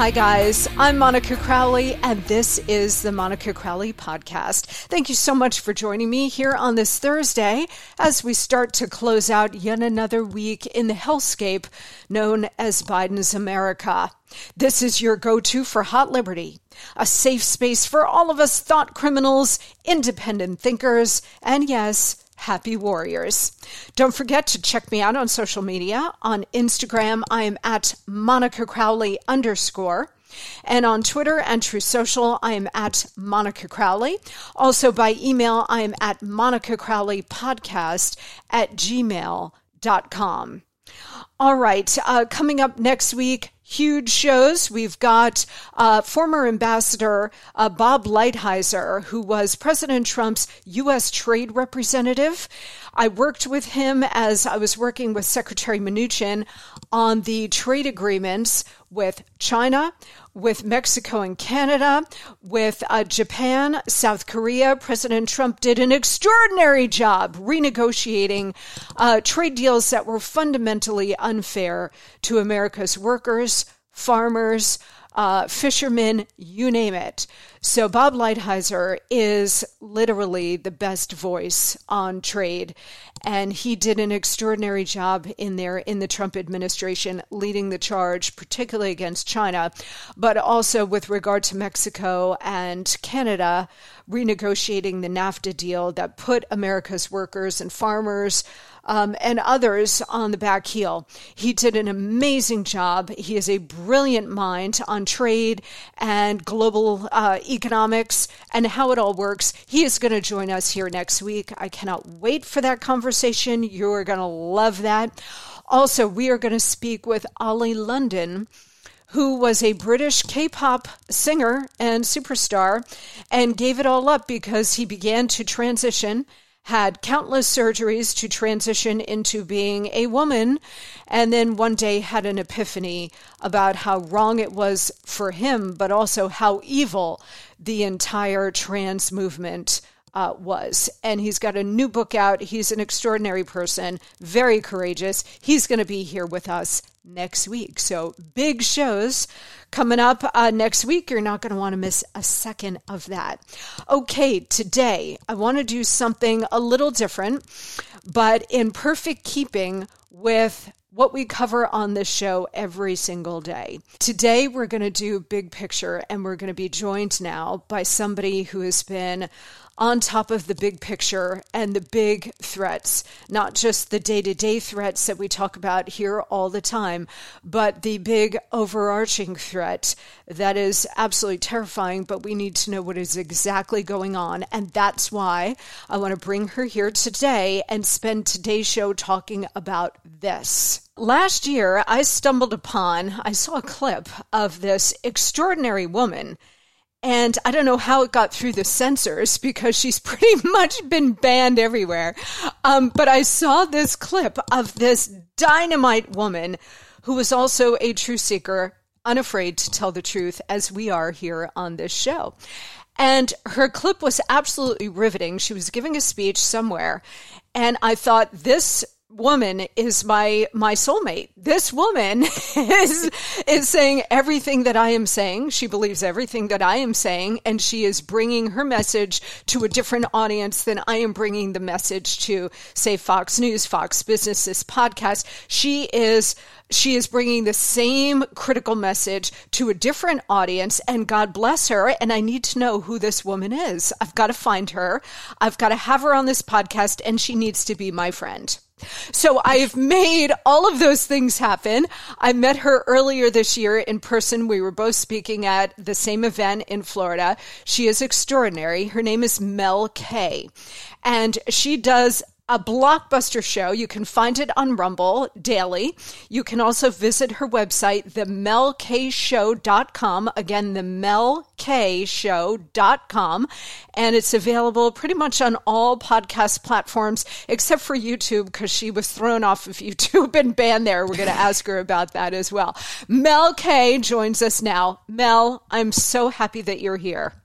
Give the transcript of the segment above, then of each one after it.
Hi, guys. I'm Monica Crowley, and this is the Monica Crowley Podcast. Thank you so much for joining me here on this Thursday as we start to close out yet another week in the hellscape known as Biden's America. This is your go to for Hot Liberty, a safe space for all of us thought criminals, independent thinkers, and yes, happy warriors. Don't forget to check me out on social media. On Instagram, I am at Monica Crowley underscore. And on Twitter and Truth Social, I am at Monica Crowley. Also by email, I am at Monica Crowley Podcast at gmail.com. All right, uh, coming up next week, huge shows. We've got uh, former Ambassador uh, Bob Lighthizer, who was President Trump's U.S. trade representative. I worked with him as I was working with Secretary Mnuchin on the trade agreements with China, with Mexico and Canada, with uh, Japan, South Korea. President Trump did an extraordinary job renegotiating uh, trade deals that were fundamentally unfair to America's workers, farmers, uh, fishermen, you name it. So Bob Lighthizer is literally the best voice on trade. And he did an extraordinary job in there in the Trump administration, leading the charge, particularly against China, but also with regard to Mexico and Canada, renegotiating the NAFTA deal that put America's workers and farmers um, and others on the back heel. He did an amazing job. He is a brilliant mind on trade and global uh, economics and how it all works. He is going to join us here next week. I cannot wait for that conversation. You're going to love that. Also, we are going to speak with Oli London who was a British K pop singer and superstar and gave it all up because he began to transition had countless surgeries to transition into being a woman, and then one day had an epiphany about how wrong it was for him, but also how evil the entire trans movement uh, was. And he's got a new book out. He's an extraordinary person, very courageous. He's going to be here with us next week. So, big shows coming up uh, next week. You're not going to want to miss a second of that. Okay, today I want to do something a little different, but in perfect keeping with what we cover on this show every single day. Today, we're going to do big picture, and we're going to be joined now by somebody who has been on top of the big picture and the big threats, not just the day to day threats that we talk about here all the time, but the big overarching threat that is absolutely terrifying, but we need to know what is exactly going on. And that's why I want to bring her here today and spend today's show talking about this. Last year, I stumbled upon, I saw a clip of this extraordinary woman and I don't know how it got through the censors because she's pretty much been banned everywhere. Um, but I saw this clip of this dynamite woman who was also a truth seeker, unafraid to tell the truth, as we are here on this show. And her clip was absolutely riveting. She was giving a speech somewhere, and I thought this woman is my my soulmate. This woman is is saying everything that I am saying. She believes everything that I am saying and she is bringing her message to a different audience than I am bringing the message to say Fox News, Fox Business, this podcast. She is she is bringing the same critical message to a different audience and God bless her and I need to know who this woman is. I've got to find her. I've got to have her on this podcast and she needs to be my friend. So I've made all of those things happen. I met her earlier this year in person. We were both speaking at the same event in Florida. She is extraordinary. Her name is Mel K. And she does a blockbuster show. You can find it on Rumble daily. You can also visit her website, themelkshow.com. Again, themelkshow.com. And it's available pretty much on all podcast platforms except for YouTube because she was thrown off of YouTube and banned there. We're going to ask her about that as well. Mel K joins us now. Mel, I'm so happy that you're here.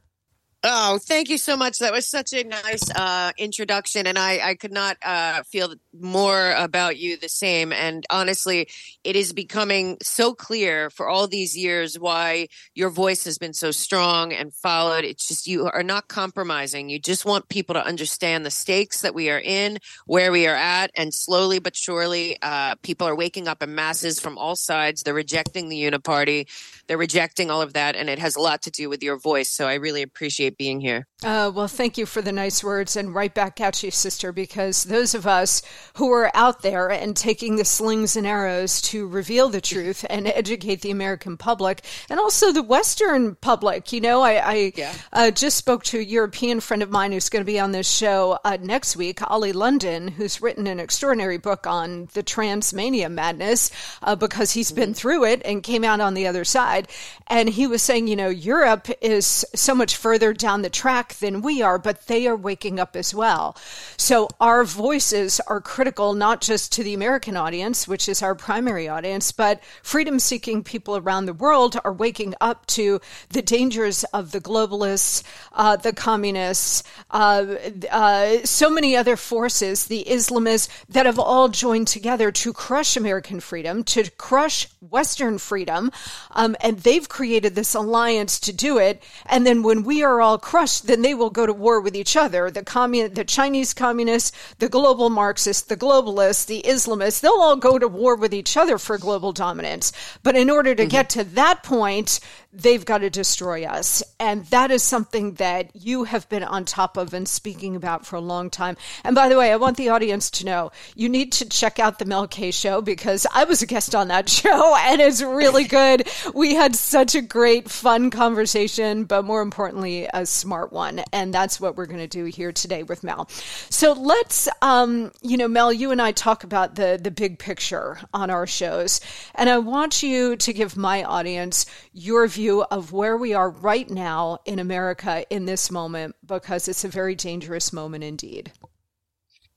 Oh, thank you so much. That was such a nice uh, introduction, and I, I could not uh, feel more about you the same. And honestly, it is becoming so clear for all these years why your voice has been so strong and followed. It's just you are not compromising. You just want people to understand the stakes that we are in, where we are at, and slowly but surely, uh, people are waking up in masses from all sides. They're rejecting the uniparty. They're rejecting all of that, and it has a lot to do with your voice. So I really appreciate being here. Uh, well, thank you for the nice words, and right back at you, sister, because those of us who are out there and taking the slings and arrows to reveal the truth and educate the American public and also the Western public. You know, I, I yeah. uh, just spoke to a European friend of mine who's going to be on this show uh, next week, Oli London, who's written an extraordinary book on the transmania madness uh, because he's mm-hmm. been through it and came out on the other side. And he was saying, you know, Europe is so much further down the track than we are, but they are waking up as well. So our voices are critical not just to the American audience, which is our primary audience, but freedom seeking people around the world are waking up to the dangers of the globalists, uh, the communists, uh, uh, so many other forces, the Islamists that have all joined together to crush American freedom, to crush Western freedom. Um, and they've created this alliance to do it. And then when we are all crushed, then they will go to war with each other. The commun- the Chinese communists, the global Marxists, the globalists, the Islamists, they'll all go to war with each other for global dominance. But in order to mm-hmm. get to that point, they've got to destroy us. And that is something that you have been on top of and speaking about for a long time. And by the way, I want the audience to know you need to check out the Mel K show because I was a guest on that show and it's really good. we had such a great, fun conversation, but more importantly, a smart one. And that's what we're going to do here today with Mel. So let's, um, you know, Mel, you and I talk about the, the big picture on our shows. And I want you to give my audience your view view of where we are right now in America in this moment because it's a very dangerous moment indeed.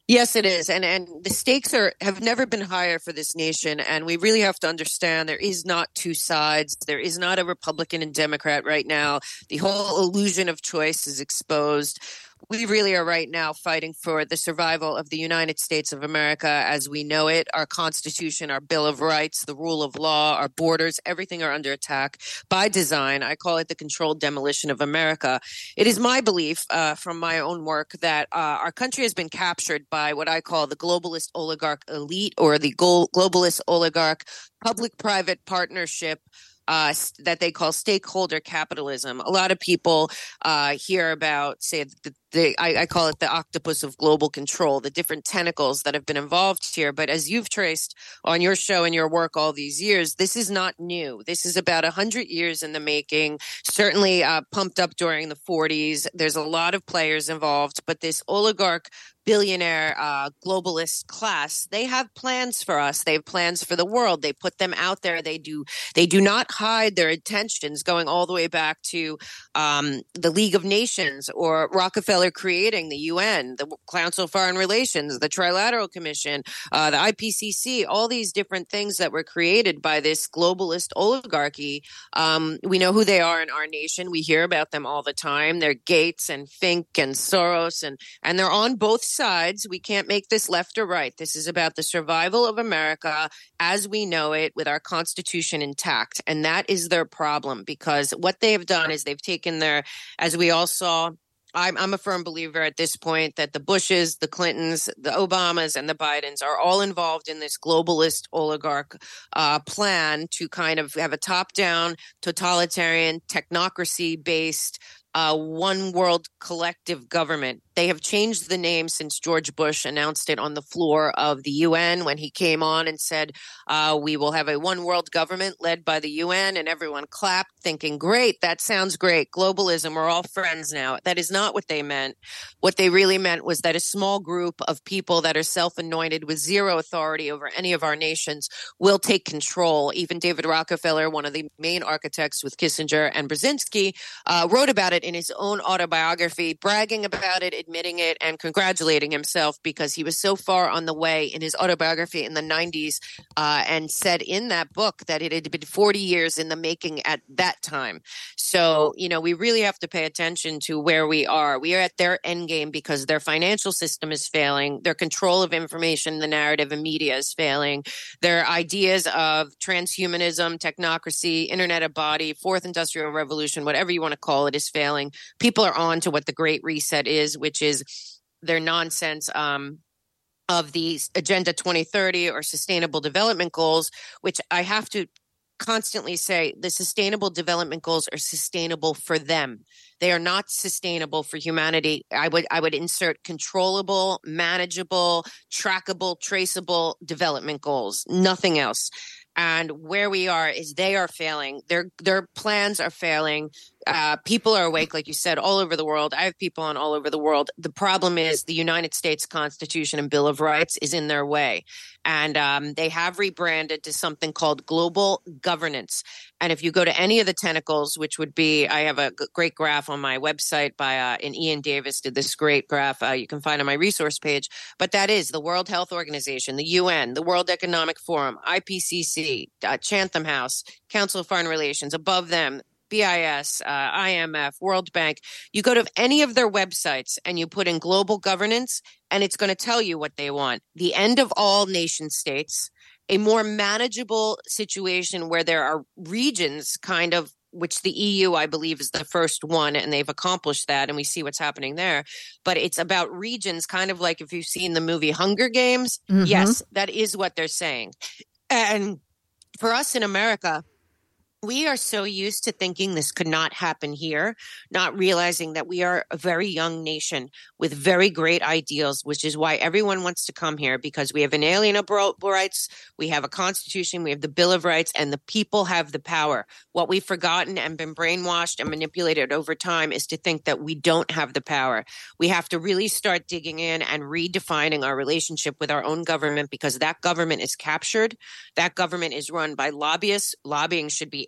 Yes, it is. And and the stakes are have never been higher for this nation. And we really have to understand there is not two sides. There is not a Republican and Democrat right now. The whole illusion of choice is exposed we really are right now fighting for the survival of the United States of America as we know it. Our Constitution, our Bill of Rights, the rule of law, our borders, everything are under attack by design. I call it the controlled demolition of America. It is my belief uh, from my own work that uh, our country has been captured by what I call the globalist oligarch elite or the globalist oligarch public private partnership uh, that they call stakeholder capitalism. A lot of people uh, hear about, say, the, the I, I, call it the octopus of global control, the different tentacles that have been involved here. But as you've traced on your show and your work all these years, this is not new. This is about a hundred years in the making. Certainly uh, pumped up during the 40s. There's a lot of players involved, but this oligarch billionaire uh, globalist class they have plans for us they have plans for the world they put them out there they do they do not hide their intentions going all the way back to um, the league of nations or rockefeller Creating the UN, the Council of Foreign Relations, the Trilateral Commission, uh, the IPCC, all these different things that were created by this globalist oligarchy. Um, we know who they are in our nation. We hear about them all the time. They're Gates and Fink and Soros, and and they're on both sides. We can't make this left or right. This is about the survival of America as we know it, with our Constitution intact, and that is their problem because what they have done is they've taken their, as we all saw I'm, I'm a firm believer at this point that the Bushes, the Clintons, the Obamas, and the Bidens are all involved in this globalist oligarch uh, plan to kind of have a top down, totalitarian, technocracy based uh, one world collective government. They have changed the name since George Bush announced it on the floor of the UN when he came on and said, uh, We will have a one world government led by the UN. And everyone clapped, thinking, Great, that sounds great. Globalism, we're all friends now. That is not what they meant. What they really meant was that a small group of people that are self anointed with zero authority over any of our nations will take control. Even David Rockefeller, one of the main architects with Kissinger and Brzezinski, uh, wrote about it in his own autobiography, bragging about it, admitting it, and congratulating himself because he was so far on the way in his autobiography in the 90s uh, and said in that book that it had been 40 years in the making at that time. So, you know, we really have to pay attention to where we are. We are at their end game because their financial system is failing, their control of information, the narrative and media is failing, their ideas of transhumanism, technocracy, internet of body, fourth industrial revolution, whatever you want to call it, is failing failing. People are on to what the Great Reset is, which is their nonsense um, of the Agenda 2030 or Sustainable Development Goals, which I have to constantly say the sustainable development goals are sustainable for them. They are not sustainable for humanity. I would i would insert controllable manageable trackable traceable development goals nothing else. And where we are is they are failing. Their their plans are failing uh, people are awake like you said all over the world. I have people on all over the world. The problem is the united states constitution and bill of rights is in their way. And um, they have rebranded to something called global governance. And if you go to any of the tentacles which would be i have a great graph on my website by uh, and ian davis did this great graph uh, you can find on my resource page. But that is the world health organization the un the world economic forum ipcc uh, Chatham House, Council of Foreign Relations, above them, BIS, uh, IMF, World Bank. You go to any of their websites and you put in global governance, and it's going to tell you what they want the end of all nation states, a more manageable situation where there are regions kind of which the EU, I believe, is the first one, and they've accomplished that, and we see what's happening there. But it's about regions, kind of like if you've seen the movie Hunger Games. Mm-hmm. Yes, that is what they're saying. And for us in America, we are so used to thinking this could not happen here, not realizing that we are a very young nation with very great ideals, which is why everyone wants to come here because we have inalienable rights, we have a constitution, we have the Bill of Rights, and the people have the power. What we've forgotten and been brainwashed and manipulated over time is to think that we don't have the power. We have to really start digging in and redefining our relationship with our own government because that government is captured. That government is run by lobbyists. Lobbying should be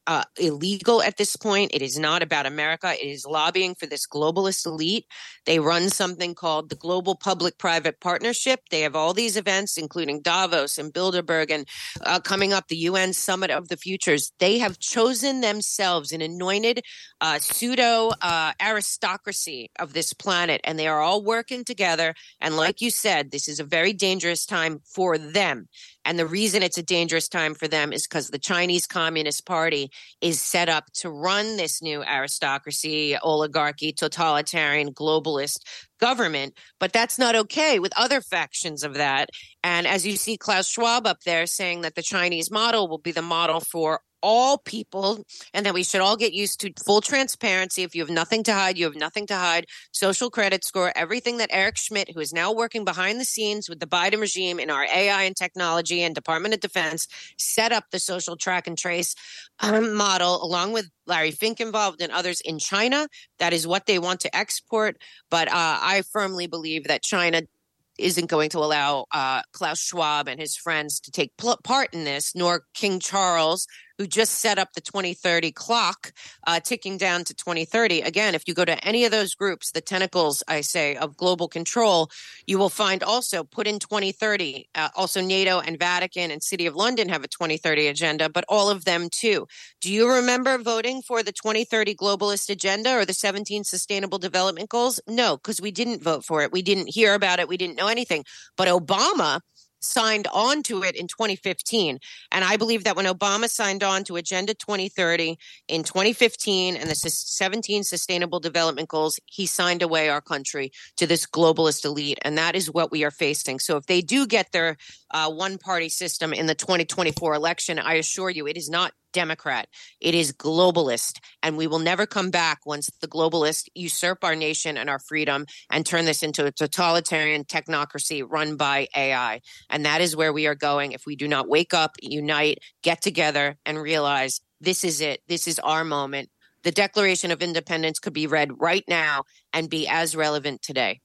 uh, illegal at this point. It is not about America. It is lobbying for this globalist elite. They run something called the Global Public Private Partnership. They have all these events, including Davos and Bilderberg, and uh, coming up the UN Summit of the Futures. They have chosen themselves an anointed uh, pseudo uh, aristocracy of this planet, and they are all working together. And like you said, this is a very dangerous time for them. And the reason it's a dangerous time for them is because the Chinese Communist Party is set up to run this new aristocracy, oligarchy, totalitarian, globalist government. But that's not okay with other factions of that. And as you see Klaus Schwab up there saying that the Chinese model will be the model for all people and that we should all get used to full transparency. If you have nothing to hide, you have nothing to hide. Social credit score, everything that Eric Schmidt, who is now working behind the scenes with the Biden regime in our AI and technology and Department of Defense, set up the social track and trace um, model along with Larry Fink involved and others in China. That is what they want to export. But uh, I firmly believe that China isn't going to allow uh, Klaus Schwab and his friends to take pl- part in this, nor King Charles, who just set up the 2030 clock uh, ticking down to 2030. Again, if you go to any of those groups, the tentacles, I say, of global control, you will find also put in 2030. Uh, also, NATO and Vatican and City of London have a 2030 agenda, but all of them too. Do you remember voting for the 2030 globalist agenda or the 17 sustainable development goals? No, because we didn't vote for it. We didn't hear about it. We didn't know anything. But Obama signed on to it in 2015. And I believe that when Obama signed on to Agenda 2030 in 2015 and the 17 Sustainable Development Goals, he signed away our country to this globalist elite. And that is what we are facing. So if they do get their uh, one party system in the 2024 election, I assure you it is not Democrat. It is globalist. And we will never come back once the globalists usurp our nation and our freedom and turn this into a totalitarian technocracy run by AI. And that is where we are going if we do not wake up, unite, get together, and realize this is it. This is our moment. The Declaration of Independence could be read right now and be as relevant today.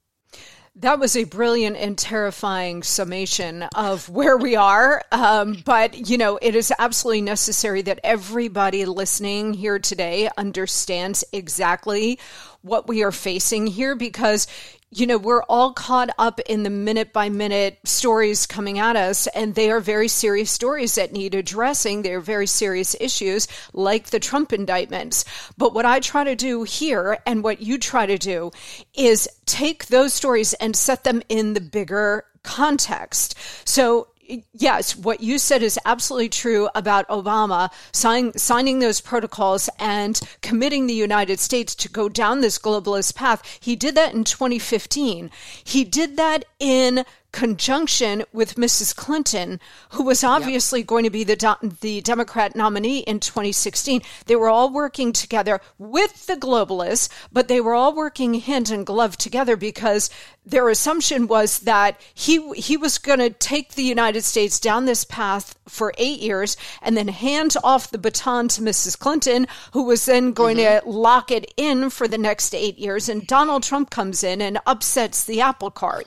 That was a brilliant and terrifying summation of where we are. Um, but, you know, it is absolutely necessary that everybody listening here today understands exactly what we are facing here because you know, we're all caught up in the minute by minute stories coming at us, and they are very serious stories that need addressing. They're very serious issues, like the Trump indictments. But what I try to do here, and what you try to do, is take those stories and set them in the bigger context. So yes, what you said is absolutely true about Obama sign, signing those protocols and committing the United States to go down this globalist path. He did that in 2015. He did that in conjunction with Mrs. Clinton, who was obviously yep. going to be the, the Democrat nominee in 2016. They were all working together with the globalists, but they were all working hand in glove together because their assumption was that he he was going to take the United States down this path for eight years and then hand off the baton to Mrs. Clinton, who was then going mm-hmm. to lock it in for the next eight years. And Donald Trump comes in and upsets the apple cart.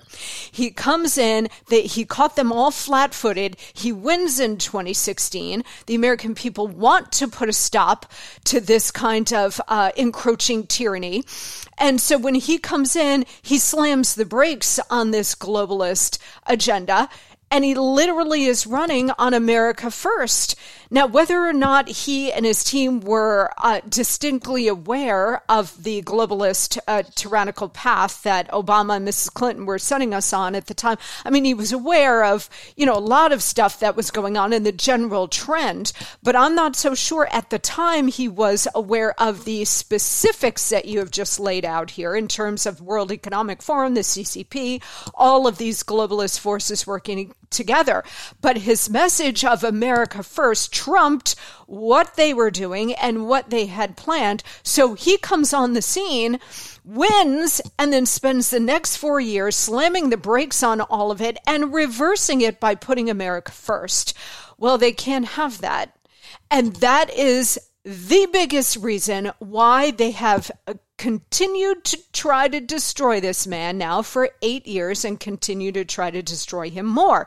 He comes in, that he caught them all flat footed. He wins in 2016. The American people want to put a stop to this kind of uh, encroaching tyranny. And so when he comes in, he slams the brakes on this globalist agenda and he literally is running on America first. Now, whether or not he and his team were uh, distinctly aware of the globalist uh, tyrannical path that Obama and Mrs. Clinton were setting us on at the time, I mean, he was aware of, you know, a lot of stuff that was going on in the general trend, but I'm not so sure at the time he was aware of the specifics that you have just laid out here in terms of World Economic Forum, the CCP, all of these globalist forces working together. But his message of America first trumped what they were doing and what they had planned. So he comes on the scene, wins, and then spends the next four years slamming the brakes on all of it and reversing it by putting America first. Well, they can't have that. And that is the biggest reason why they have uh, continued to try to destroy this man now for 8 years and continue to try to destroy him more.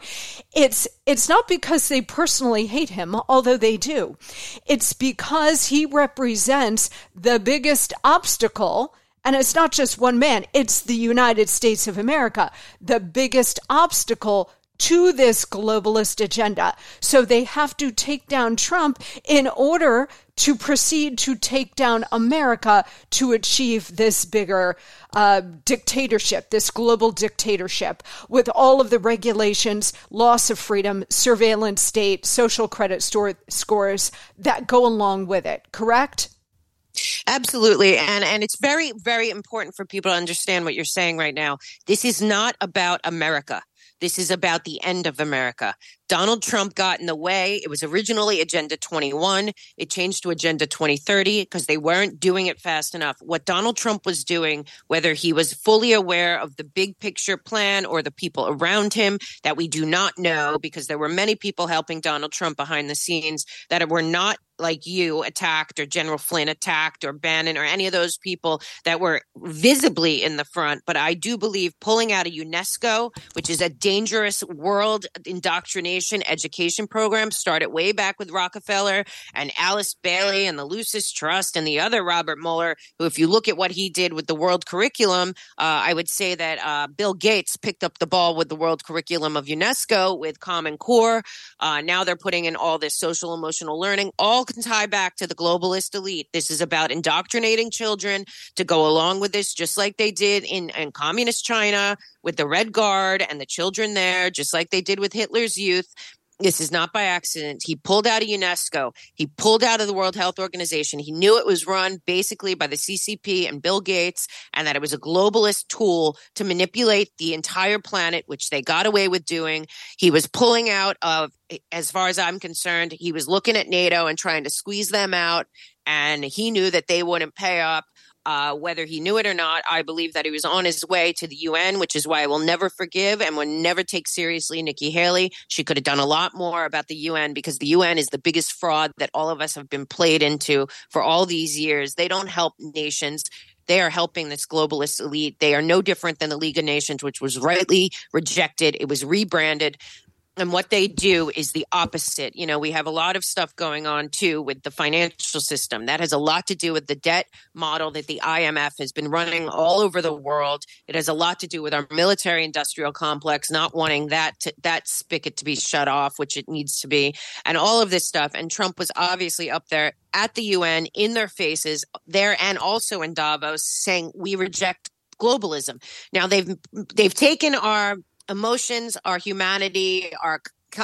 It's it's not because they personally hate him, although they do. It's because he represents the biggest obstacle and it's not just one man, it's the United States of America, the biggest obstacle to this globalist agenda. So they have to take down Trump in order to proceed to take down America to achieve this bigger uh, dictatorship, this global dictatorship, with all of the regulations, loss of freedom, surveillance state, social credit store, scores that go along with it. Correct? Absolutely. And and it's very very important for people to understand what you're saying right now. This is not about America. This is about the end of America. Donald Trump got in the way. It was originally Agenda 21. It changed to Agenda 2030 because they weren't doing it fast enough. What Donald Trump was doing, whether he was fully aware of the big picture plan or the people around him that we do not know, because there were many people helping Donald Trump behind the scenes that were not like you attacked or General Flynn attacked or Bannon or any of those people that were visibly in the front. But I do believe pulling out of UNESCO, which is a dangerous world indoctrination education program, started way back with Rockefeller and Alice Bailey and the Lucis Trust and the other Robert Muller, who, if you look at what he did with the world curriculum, uh, I would say that uh, Bill Gates picked up the ball with the world curriculum of UNESCO with Common Core. Uh, now they're putting in all this social emotional learning. All can tie back to the globalist elite. This is about indoctrinating children to go along with this, just like they did in, in communist China with the Red Guard and the children there, just like they did with Hitler's youth. This is not by accident. He pulled out of UNESCO. He pulled out of the World Health Organization. He knew it was run basically by the CCP and Bill Gates, and that it was a globalist tool to manipulate the entire planet, which they got away with doing. He was pulling out of, as far as I'm concerned, he was looking at NATO and trying to squeeze them out. And he knew that they wouldn't pay up. Uh, whether he knew it or not, I believe that he was on his way to the UN, which is why I will never forgive and will never take seriously Nikki Haley. She could have done a lot more about the UN because the UN is the biggest fraud that all of us have been played into for all these years. They don't help nations they are helping this globalist elite. They are no different than the League of Nations, which was rightly rejected. It was rebranded and what they do is the opposite. You know, we have a lot of stuff going on too with the financial system. That has a lot to do with the debt model that the IMF has been running all over the world. It has a lot to do with our military industrial complex not wanting that to, that spigot to be shut off, which it needs to be, and all of this stuff. And Trump was obviously up there at the UN in their faces there and also in Davos saying we reject globalism. Now they've they've taken our emotions, our humanity, our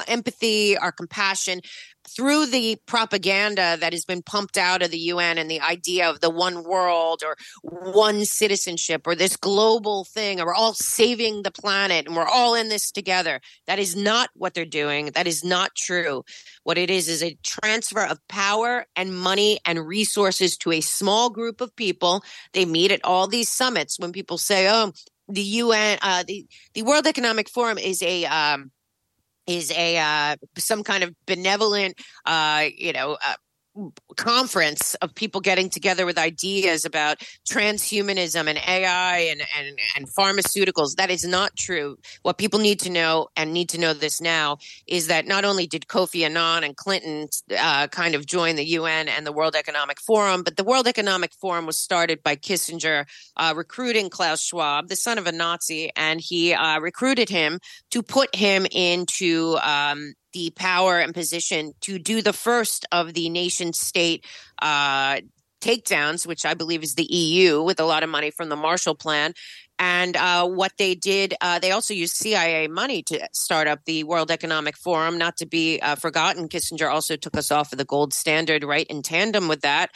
empathy, our compassion through the propaganda that has been pumped out of the UN and the idea of the one world or one citizenship or this global thing, or we're all saving the planet and we're all in this together. That is not what they're doing. That is not true. What it is is a transfer of power and money and resources to a small group of people. They meet at all these summits when people say, oh, the UN, uh, the the World Economic Forum is a um, is a uh, some kind of benevolent, uh, you know, uh, conference of people getting together with ideas about transhumanism and AI and, and, and pharmaceuticals. That is not true. What people need to know and need to know this now is that not only did Kofi Annan and Clinton uh, kind of join the UN and the World Economic Forum, but the World Economic Forum was started by Kissinger uh, recruiting Klaus Schwab, the son of a Nazi, and he uh, recruited him to put him into um, the power and position to do the first of the nation state uh, takedowns, which I believe is the EU, with a lot of money from the Marshall Plan. And uh, what they did, uh, they also used CIA money to start up the World Economic Forum. Not to be uh, forgotten, Kissinger also took us off of the gold standard right in tandem with that.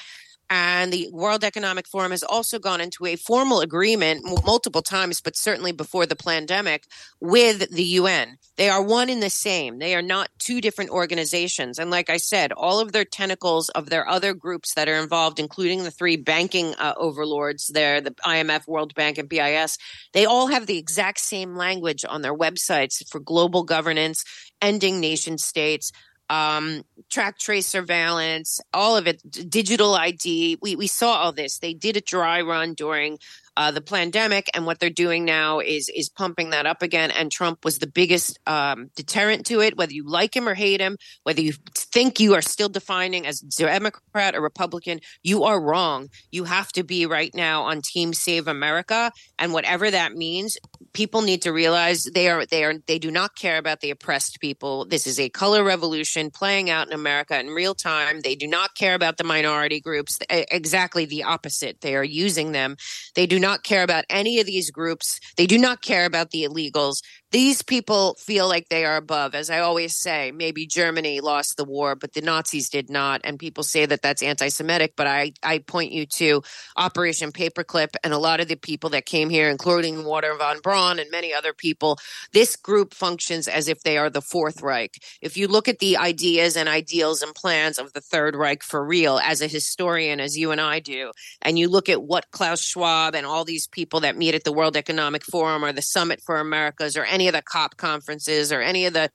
And the World Economic Forum has also gone into a formal agreement multiple times, but certainly before the pandemic, with the UN. They are one in the same. They are not two different organizations. And like I said, all of their tentacles of their other groups that are involved, including the three banking uh, overlords there, the IMF, World Bank, and BIS, they all have the exact same language on their websites for global governance, ending nation states um, track trace surveillance, all of it, digital ID. We, we saw all this. They did a dry run during uh, the pandemic, and what they're doing now is is pumping that up again. And Trump was the biggest um, deterrent to it. Whether you like him or hate him, whether you think you are still defining as Democrat or Republican, you are wrong. You have to be right now on Team Save America, and whatever that means, people need to realize they are they are they do not care about the oppressed people. This is a color revolution playing out in America in real time. They do not care about the minority groups. Exactly the opposite. They are using them. They do not care about any of these groups. They do not care about the illegals. These people feel like they are above. As I always say, maybe Germany lost the war, but the Nazis did not. And people say that that's anti Semitic, but I, I point you to Operation Paperclip and a lot of the people that came here, including Walter von Braun and many other people. This group functions as if they are the Fourth Reich. If you look at the ideas and ideals and plans of the Third Reich for real, as a historian, as you and I do, and you look at what Klaus Schwab and all these people that meet at the World Economic Forum or the Summit for Americas or any of the COP conferences or any of the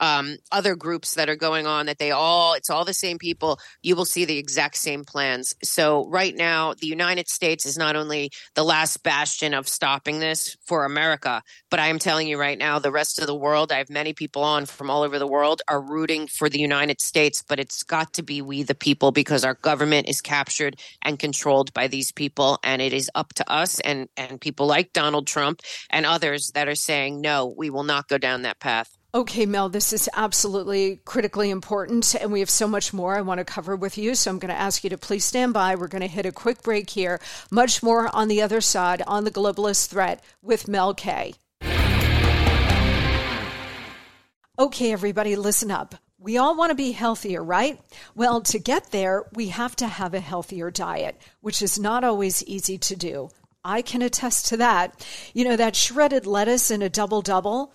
um, other groups that are going on that they all it's all the same people. You will see the exact same plans. So right now the united states is not only the last bastion of stopping this for america but i am telling you right now the rest of the world i have many people on from all over the world are rooting for the united states but it's got to be we the people because our government is captured and controlled by these people and it is up to us and and people like donald trump and others that are saying no we will not go down that path Okay, Mel, this is absolutely critically important, and we have so much more I want to cover with you. So I'm going to ask you to please stand by. We're going to hit a quick break here. Much more on the other side on the globalist threat with Mel K. Okay, everybody, listen up. We all want to be healthier, right? Well, to get there, we have to have a healthier diet, which is not always easy to do. I can attest to that. You know, that shredded lettuce in a double double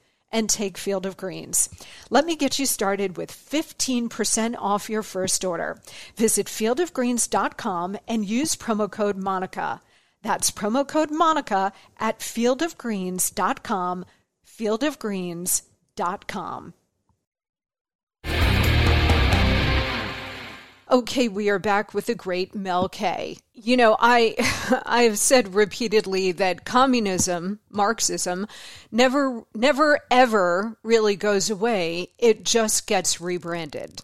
and take Field of Greens. Let me get you started with 15% off your first order. Visit fieldofgreens.com and use promo code MONICA. That's promo code Monica at fieldofgreens.com, fieldofgreens.com. Okay, we are back with the great Mel K. You know, I I have said repeatedly that communism, Marxism, never never ever really goes away. It just gets rebranded.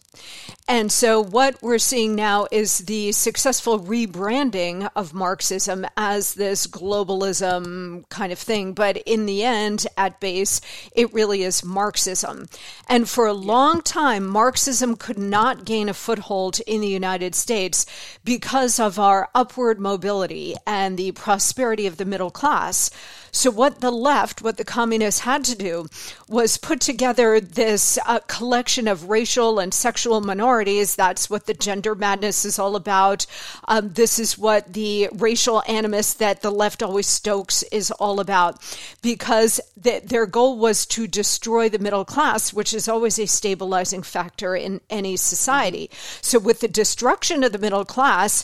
And so, what we're seeing now is the successful rebranding of Marxism as this globalism kind of thing. But in the end, at base, it really is Marxism. And for a long time, Marxism could not gain a foothold in the United States because of our upward mobility and the prosperity of the middle class. So, what the left, what the communists had to do was put together this uh, collection of racial and sexual minorities. That's what the gender madness is all about. Um, this is what the racial animus that the left always stokes is all about because th- their goal was to destroy the middle class, which is always a stabilizing factor in any society. So, with the destruction of the middle class,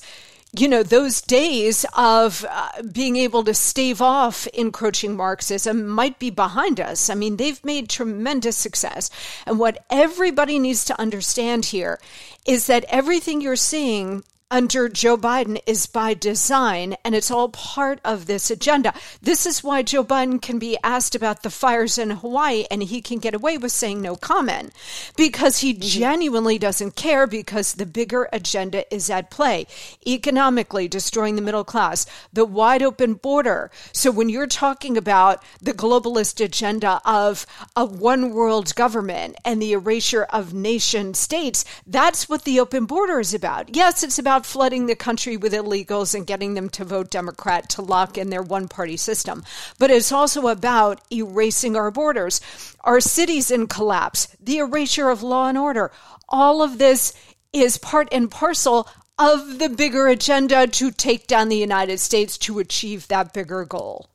you know, those days of uh, being able to stave off encroaching Marxism might be behind us. I mean, they've made tremendous success. And what everybody needs to understand here is that everything you're seeing under Joe Biden is by design, and it's all part of this agenda. This is why Joe Biden can be asked about the fires in Hawaii and he can get away with saying no comment because he mm-hmm. genuinely doesn't care because the bigger agenda is at play. Economically, destroying the middle class, the wide open border. So when you're talking about the globalist agenda of a one world government and the erasure of nation states, that's what the open border is about. Yes, it's about flooding the country with illegals and getting them to vote Democrat to lock in their one party system. But it's also about erasing our borders, our cities in collapse, the erasure of law and order. All of this is part and parcel of the bigger agenda to take down the United States to achieve that bigger goal.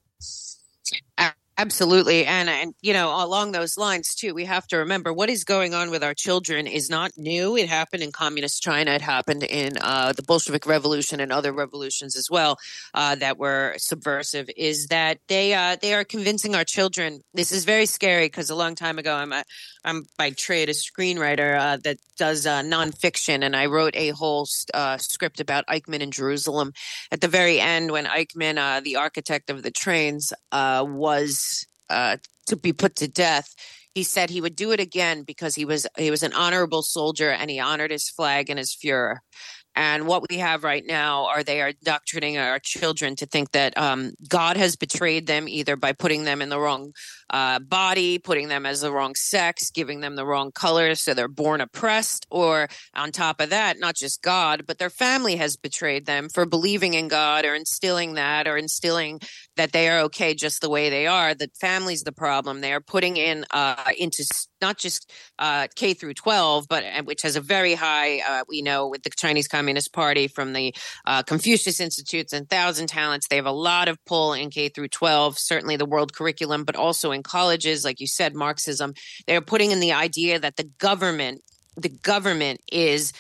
Uh, Absolutely. And, and, you know, along those lines, too, we have to remember what is going on with our children is not new. It happened in communist China. It happened in uh, the Bolshevik Revolution and other revolutions as well uh, that were subversive, is that they, uh, they are convincing our children. This is very scary because a long time ago, I'm, a, I'm by trade a screenwriter uh, that does uh, nonfiction, and I wrote a whole uh, script about Eichmann in Jerusalem. At the very end, when Eichmann, the architect of the trains, was uh, to be put to death. He said he would do it again because he was he was an honorable soldier and he honored his flag and his Fuhrer. And what we have right now are they are indoctrinating our children to think that um, God has betrayed them either by putting them in the wrong uh, body, putting them as the wrong sex, giving them the wrong color, so they're born oppressed, or on top of that, not just God, but their family has betrayed them for believing in God or instilling that or instilling that they are okay just the way they are. That family's the problem. They are putting in uh, into not just uh, K through 12, but which has a very high, uh, we know, with the Chinese Communist Party from the uh, Confucius Institutes and Thousand Talents. They have a lot of pull in K through 12, certainly the world curriculum, but also in in colleges, like you said, Marxism, they're putting in the idea that the government, the government is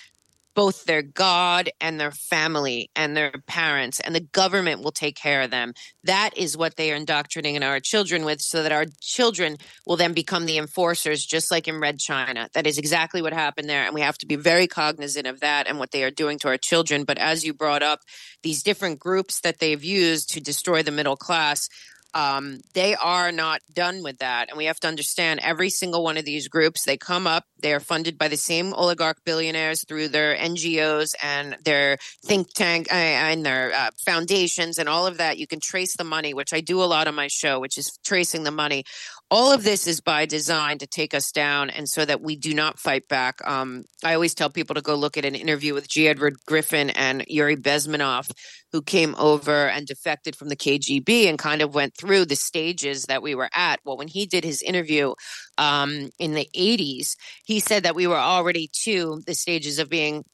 both their God and their family and their parents, and the government will take care of them. That is what they are indoctrinating our children with, so that our children will then become the enforcers, just like in Red China. That is exactly what happened there. And we have to be very cognizant of that and what they are doing to our children. But as you brought up, these different groups that they've used to destroy the middle class um, they are not done with that. And we have to understand every single one of these groups, they come up, they are funded by the same oligarch billionaires through their NGOs and their think tank uh, and their uh, foundations and all of that. You can trace the money, which I do a lot on my show, which is tracing the money all of this is by design to take us down and so that we do not fight back. Um, I always tell people to go look at an interview with G. Edward Griffin and Yuri Bezmenov, who came over and defected from the KGB and kind of went through the stages that we were at. Well, when he did his interview um, in the 80s, he said that we were already to the stages of being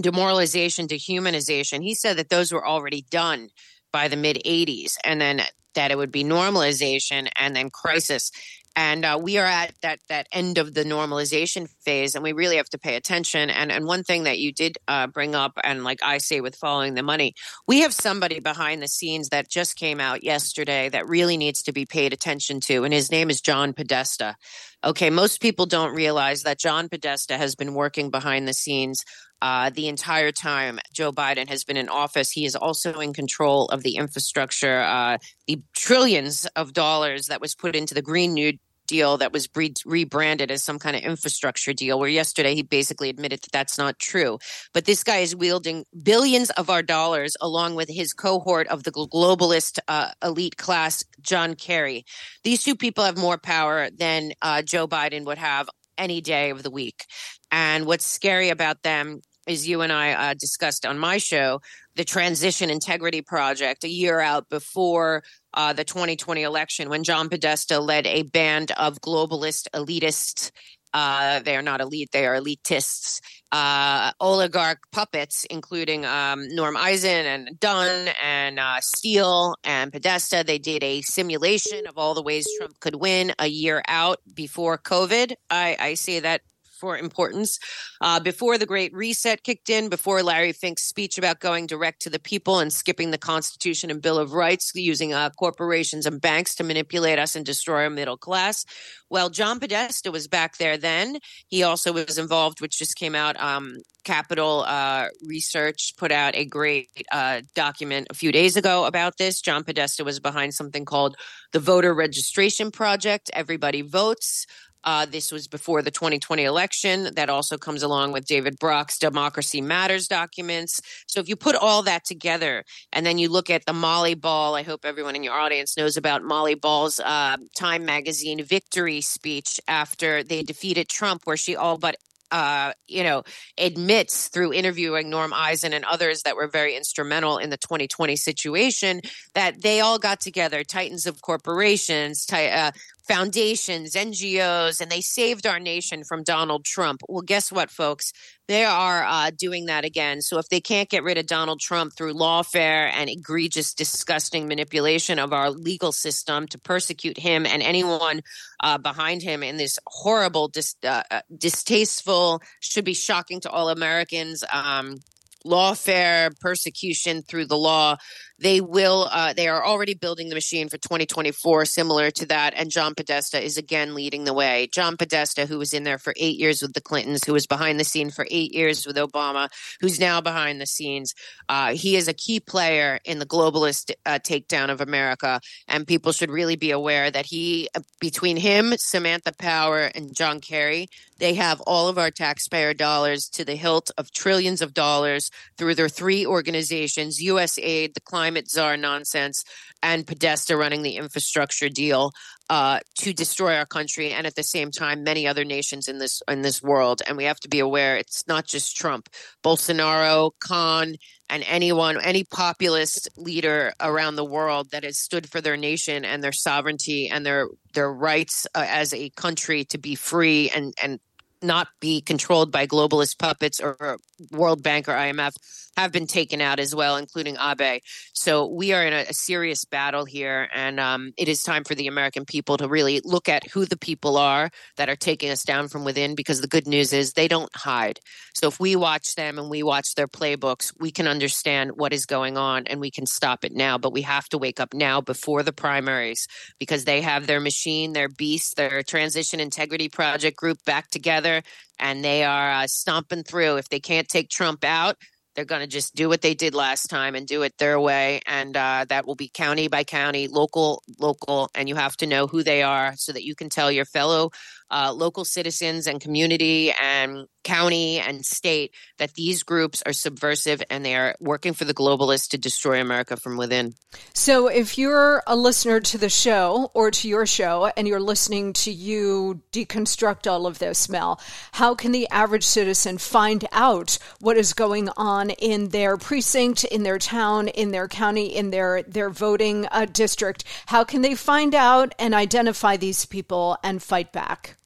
demoralization, dehumanization. He said that those were already done by the mid 80s. And then that it would be normalization and then crisis. And uh, we are at that that end of the normalization and we really have to pay attention and and one thing that you did uh, bring up and like i say with following the money we have somebody behind the scenes that just came out yesterday that really needs to be paid attention to and his name is john podesta okay most people don't realize that john podesta has been working behind the scenes uh, the entire time Joe Biden has been in office. He is also in control of the infrastructure, uh, the trillions of dollars that was put into the Green New deal that was re- rebranded as some kind of infrastructure deal, where yesterday he basically admitted that that's not true. But this guy is wielding billions of our dollars along with his cohort of the globalist uh, elite class, John Kerry. These two people have more power than uh, Joe Biden would have any day of the week. And what's scary about them as you and I uh, discussed on my show, the Transition Integrity Project, a year out before uh, the 2020 election, when John Podesta led a band of globalist elitists. Uh, they are not elite; they are elitists, uh, oligarch puppets, including um, Norm Eisen and Dunn and uh, Steele and Podesta. They did a simulation of all the ways Trump could win a year out before COVID. I, I say that for importance. Uh, before the Great Reset kicked in, before Larry Fink's speech about going direct to the people and skipping the Constitution and Bill of Rights, using uh, corporations and banks to manipulate us and destroy our middle class. Well, John Podesta was back there then. He also was involved, which just came out. Um, Capital uh, Research put out a great uh, document a few days ago about this. John Podesta was behind something called the Voter Registration Project. Everybody votes. Uh, this was before the 2020 election. That also comes along with David Brock's Democracy Matters documents. So if you put all that together and then you look at the Molly Ball, I hope everyone in your audience knows about Molly Ball's uh, Time Magazine victory speech after they defeated Trump, where she all but uh, you know, admits through interviewing Norm Eisen and others that were very instrumental in the 2020 situation that they all got together, titans of corporations, uh, foundations, NGOs, and they saved our nation from Donald Trump. Well, guess what, folks? They are uh, doing that again. So if they can't get rid of Donald Trump through lawfare and egregious, disgusting manipulation of our legal system to persecute him and anyone uh, behind him in this horrible, dis- uh, uh distasteful, should be shocking to all Americans. Um, lawfare persecution through the law they will uh, they are already building the machine for 2024 similar to that and john podesta is again leading the way. John podesta who was in there for eight years with the clintons who was behind the scene for eight years with obama who's now behind the scenes uh, he is a key player in the globalist uh, takedown of america and people should really be aware that he uh, between him samantha power and john kerry they have all of our taxpayer dollars to the hilt of trillions of dollars through their three organizations usaid the climate climate czar nonsense and Podesta running the infrastructure deal uh, to destroy our country, and at the same time, many other nations in this in this world. And we have to be aware it's not just Trump, Bolsonaro, Khan, and anyone, any populist leader around the world that has stood for their nation and their sovereignty and their their rights uh, as a country to be free and and not be controlled by globalist puppets or World Bank or IMF have been taken out as well, including Abe. So we are in a, a serious battle here, and um, it is time for the American people to really look at who the people are that are taking us down from within. Because the good news is they don't hide. So if we watch them and we watch their playbooks, we can understand what is going on and we can stop it now. But we have to wake up now before the primaries because they have their machine, their beast, their transition integrity project group back together and they are uh, stomping through. If they can't take Trump out, they're going to just do what they did last time and do it their way. And uh, that will be county by county, local, local. And you have to know who they are so that you can tell your fellow uh, local citizens and community and county and state that these groups are subversive and they are working for the globalists to destroy America from within. So, if you're a listener to the show or to your show and you're listening to you deconstruct all of this, Mel, how can the average citizen find out what is going on in their precinct, in their town, in their county, in their, their voting uh, district? How can they find out and identify these people and fight back?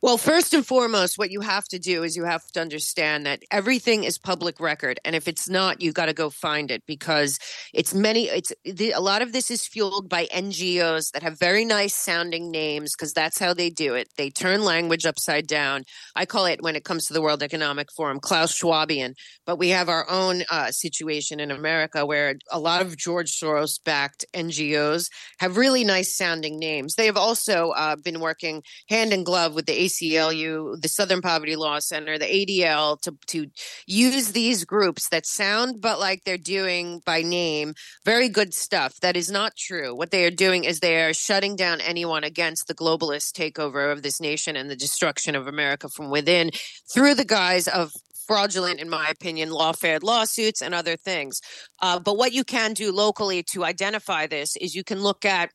Well, first and foremost, what you have to do is you have to understand that everything is public record, and if it's not, you got to go find it because it's many. It's the, a lot of this is fueled by NGOs that have very nice sounding names because that's how they do it. They turn language upside down. I call it when it comes to the World Economic Forum, Klaus Schwabian. But we have our own uh, situation in America where a lot of George Soros backed NGOs have really nice sounding names. They have also uh, been working hand in glove with the ACLU, the Southern Poverty Law Center, the ADL to to use these groups that sound but like they're doing by name very good stuff. That is not true. What they are doing is they are shutting down anyone against the globalist takeover of this nation and the destruction of America from within through the guise of fraudulent, in my opinion, lawfare lawsuits and other things. Uh, but what you can do locally to identify this is you can look at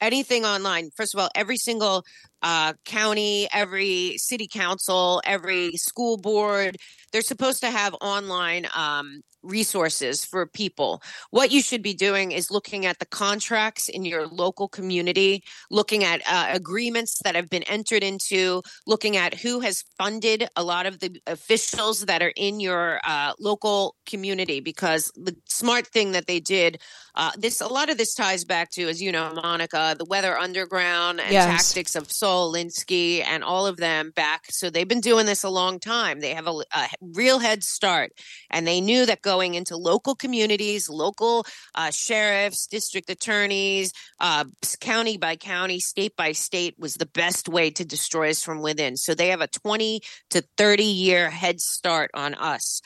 anything online. First of all, every single uh, county, every city council, every school board, they're supposed to have online um, resources for people. What you should be doing is looking at the contracts in your local community, looking at uh, agreements that have been entered into, looking at who has funded a lot of the officials that are in your uh, local community. Because the smart thing that they did, uh, this a lot of this ties back to, as you know, Monica, the Weather Underground and yes. tactics of Saul Alinsky and all of them back. So they've been doing this a long time. They have a, a real head start, and they knew that going into local communities, local uh, sheriffs, district attorneys, uh, county by county, state by state was the best way to destroy us from within. So they have a 20 to 30 year head start on us.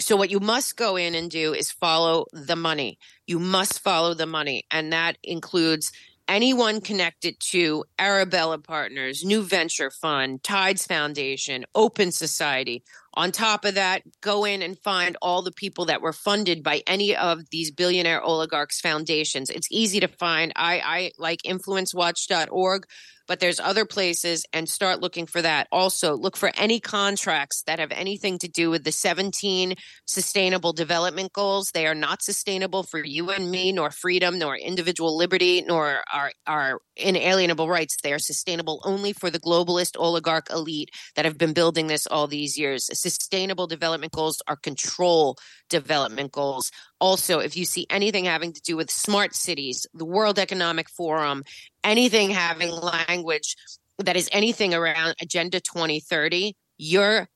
So, what you must go in and do is follow the money. You must follow the money. And that includes anyone connected to Arabella Partners, New Venture Fund, Tides Foundation, Open Society. On top of that, go in and find all the people that were funded by any of these billionaire oligarchs' foundations. It's easy to find. I, I like influencewatch.org. but there's other places and start looking for that. Also, look for any contracts that have anything to do with the 17 sustainable development goals. They are not sustainable for you and me, nor freedom, nor individual liberty, nor our, our inalienable rights. They are sustainable only for the globalist oligarch elite that have been building this all these years. Sustainable development goals are control development goals. Also, if you see anything having to do with smart cities, the World Economic Forum, anything having language that is anything around Agenda 2030, your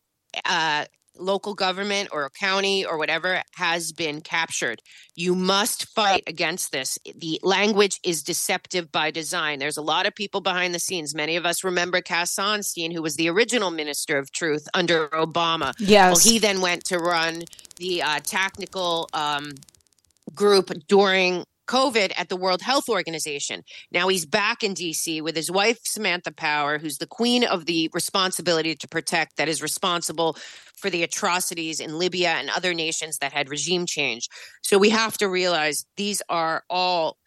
uh, local government or a county or whatever has been captured. You must fight against this. The language is deceptive by design. There's a lot of people behind the scenes. Many of us remember Cass Sunstein, who was the original minister of truth under Obama. Yes. Well, he then went to run the uh, technical um, group during COVID at the World Health Organization. Now he's back in DC with his wife, Samantha Power, who's the queen of the responsibility to protect, that is responsible for the atrocities in Libya and other nations that had regime change. So we have to realize these are all,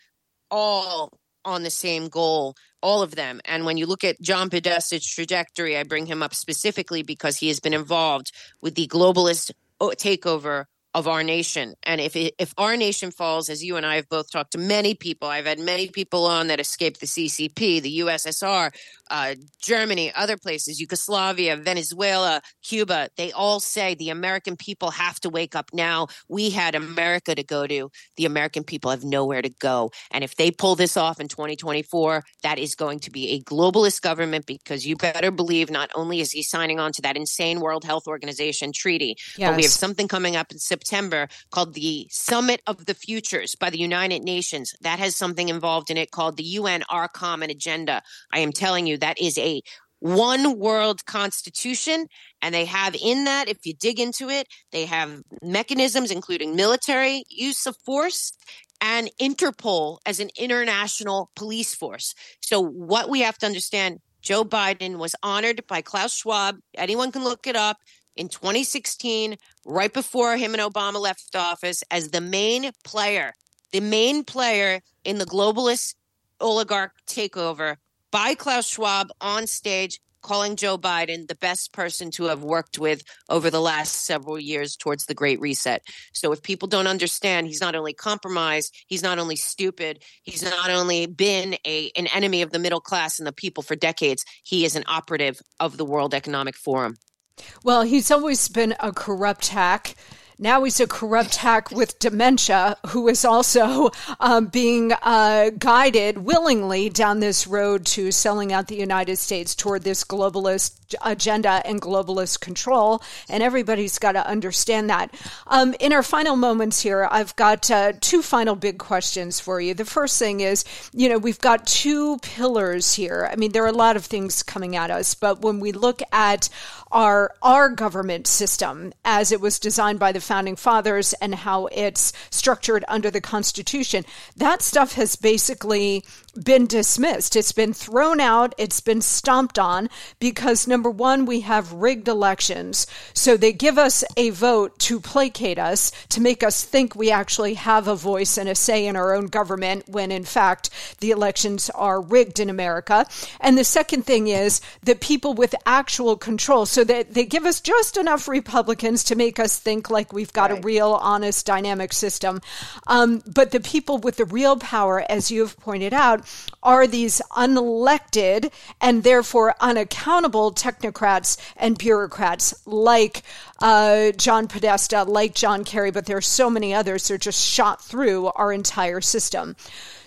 all on the same goal all of them. And when you look at John Podesta's trajectory, I bring him up specifically because he has been involved with the globalist uh, takeover of our nation. And if it, if our nation falls, as you and I have both talked to many people, I've had many people on that escaped the CCP, the USSR, uh, Germany, other places, Yugoslavia, Venezuela, Cuba, they all say the American people have to wake up now. We had America to go to. The American people have nowhere to go. And if they pull this off in 2024, that is going to be a globalist government because you better believe not only is he signing on to that insane World Health Organization treaty, yes. but we have something coming up in September called the Summit of the Futures by the United Nations. That has something involved in it called the UN Our Common Agenda. I am telling you, that is a one world constitution. And they have in that, if you dig into it, they have mechanisms, including military use of force and Interpol as an international police force. So, what we have to understand Joe Biden was honored by Klaus Schwab. Anyone can look it up in 2016, right before him and Obama left office, as the main player, the main player in the globalist oligarch takeover by Klaus Schwab on stage calling Joe Biden the best person to have worked with over the last several years towards the Great Reset. So if people don't understand, he's not only compromised, he's not only stupid, he's not only been a an enemy of the middle class and the people for decades, he is an operative of the World Economic Forum. Well, he's always been a corrupt hack. Now he's a corrupt hack with dementia who is also um, being uh, guided willingly down this road to selling out the United States toward this globalist agenda and globalist control. And everybody's got to understand that. Um, in our final moments here, I've got uh, two final big questions for you. The first thing is, you know, we've got two pillars here. I mean, there are a lot of things coming at us, but when we look at our our government system as it was designed by the founding fathers and how it's structured under the Constitution, that stuff has basically been dismissed. It's been thrown out. It's been stomped on because number one, we have rigged elections. So they give us a vote to placate us, to make us think we actually have a voice and a say in our own government when in fact the elections are rigged in America. And the second thing is that people with actual control, so that they give us just enough Republicans to make us think like we've got right. a real, honest, dynamic system. Um, but the people with the real power, as you have pointed out, are these unelected and therefore unaccountable technocrats and bureaucrats like uh, John Podesta, like John Kerry, but there are so many others that are just shot through our entire system.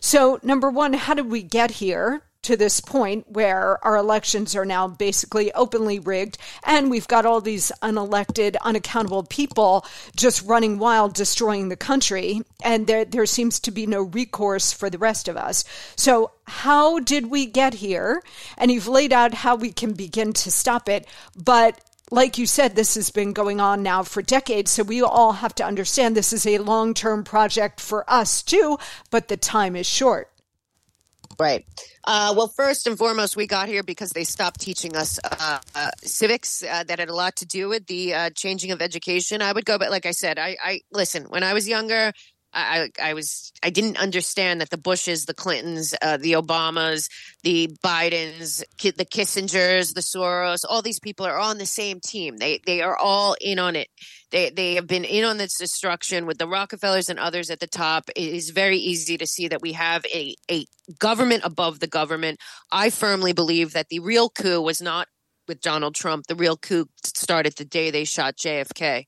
So, number one, how did we get here? To this point where our elections are now basically openly rigged and we've got all these unelected unaccountable people just running wild destroying the country and there there seems to be no recourse for the rest of us so how did we get here and you've laid out how we can begin to stop it but like you said, this has been going on now for decades. So we all have to understand this is a long term project for us too, but the time is short. Right. Uh, well, first and foremost, we got here because they stopped teaching us uh, uh, civics. Uh, that had a lot to do with the uh, changing of education. I would go, but like I said, I, I listen. When I was younger, I, I was I didn't understand that the Bushes, the Clintons, uh, the Obamas, the Bidens, the Kissingers, the Soros, all these people are all on the same team. They they are all in on it. They they have been in on this destruction with the Rockefellers and others at the top. It is very easy to see that we have a a government above the government. I firmly believe that the real coup was not with Donald Trump. The real coup started the day they shot JFK.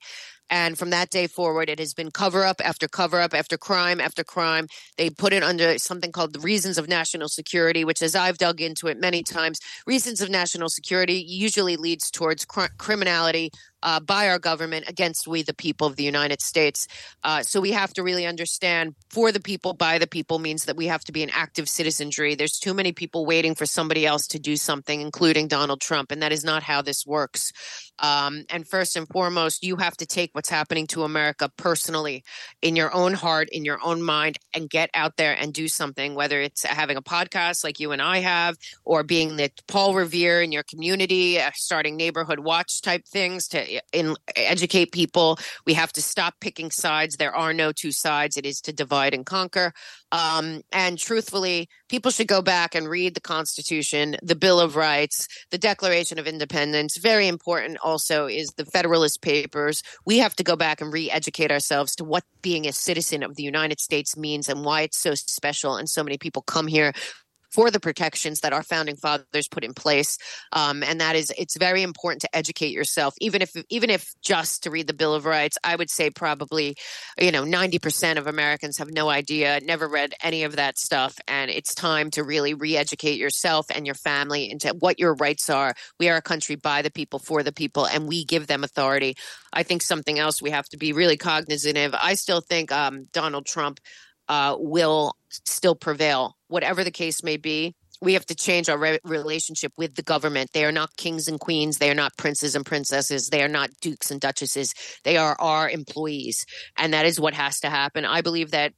And from that day forward, it has been cover up after cover up after crime after crime. They put it under something called the reasons of national security, which, as I've dug into it many times, reasons of national security usually leads towards cr- criminality, uh, by our government against we, the people of the United States. Uh, so we have to really understand for the people, by the people means that we have to be an active citizenry. There's too many people waiting for somebody else to do something, including Donald Trump, and that is not how this works. Um, and first and foremost, you have to take what's happening to America personally in your own heart, in your own mind, and get out there and do something, whether it's having a podcast like you and I have, or being the Paul Revere in your community, uh, starting neighborhood watch type things to in, educate people. We have to stop picking sides. There are no two sides. It is to divide and conquer. Um, and truthfully, people should go back and read the Constitution, the Bill of Rights, the Declaration of Independence. Very important also is the Federalist Papers. We have to go back and re educate ourselves to what being a citizen of the United States means and why it's so special. And so many people come here for the protections that our founding fathers put in place. Um, and that is it's very important to educate yourself. Even if even if just to read the bill of rights i would say probably you know 90% of americans have no idea never read any of that stuff. And it's time to really re-educate yourself and your family into what your rights are. We are a country by the people for the people and we give them authority. I think something else we have to be really cognizant of. I still think um, donald trump uh, will still prevail, whatever the case may be. We have to change our re- relationship with the government. They are not kings and queens. They are not princes and princesses. They are not dukes and duchesses. They are our employees. And that is what has to happen. I believe that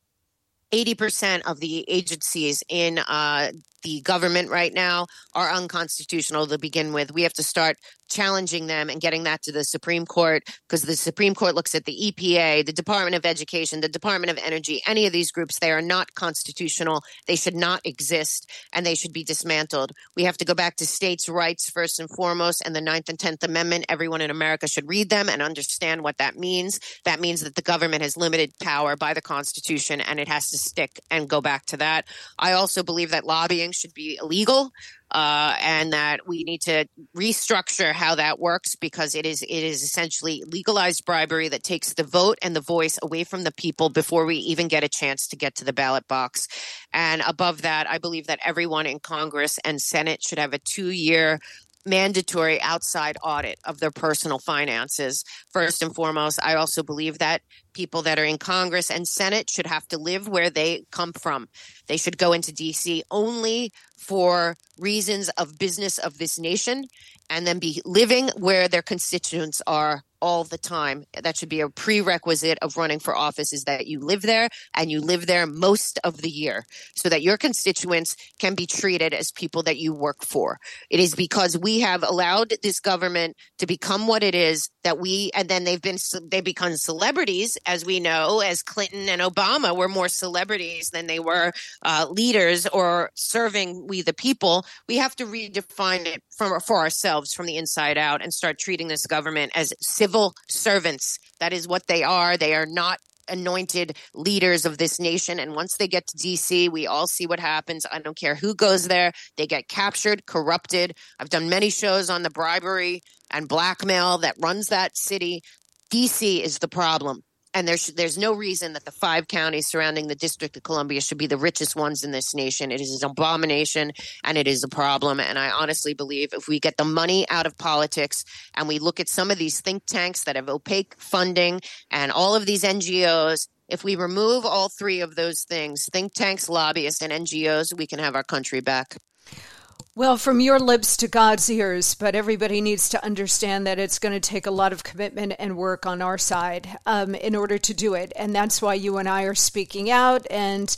80% of the agencies in uh, the government right now are unconstitutional to begin with. We have to start challenging them and getting that to the Supreme Court because the Supreme Court looks at the EPA, the Department of Education, the Department of Energy, any of these groups, they are not constitutional. They should not exist and they should be dismantled. We have to go back to states' rights first and foremost and the Ninth and Tenth Amendment. Everyone in America should read them and understand what that means. That means that the government has limited power by the Constitution and it has to stick and go back to that. I also believe that lobbying should be illegal uh, and that we need to restructure how that works because it is it is essentially legalized bribery that takes the vote and the voice away from the people before we even get a chance to get to the ballot box. And above that, I believe that everyone in Congress and Senate should have a two year mandatory outside audit of their personal finances. First and foremost, I also believe that people that are in Congress and Senate should have to live where they come from. They should go into DC only for reasons of business of this nation and then be living where their constituents are all the time. That should be a prerequisite of running for office is that you live there and you live there most of the year so that your constituents can be treated as people that you work for. It is because we have allowed this government to become what it is that we and then they've been they become celebrities as we know as Clinton and Obama were more celebrities than they were uh, leaders or serving we the people. We have to redefine it from for ourselves from the inside out and start treating this government as civil civil servants. That is what they are. They are not anointed leaders of this nation. And once they get to DC, we all see what happens. I don't care who goes there, they get captured, corrupted. I've done many shows on the bribery and blackmail that runs that city. DC is the problem and there's there's no reason that the five counties surrounding the District of Columbia should be the richest ones in this nation. It is an abomination and it is a problem. And I honestly believe if we get the money out of politics and we look at some of these think tanks that have opaque funding and all of these NGOs, if we remove all three of those things, think tanks, lobbyists, and NGOs, we can have our country back. Well, from your lips to God's ears, but everybody needs to understand that it's going to take a lot of commitment and work on our side um, in order to do it. And that's why you and I are speaking out and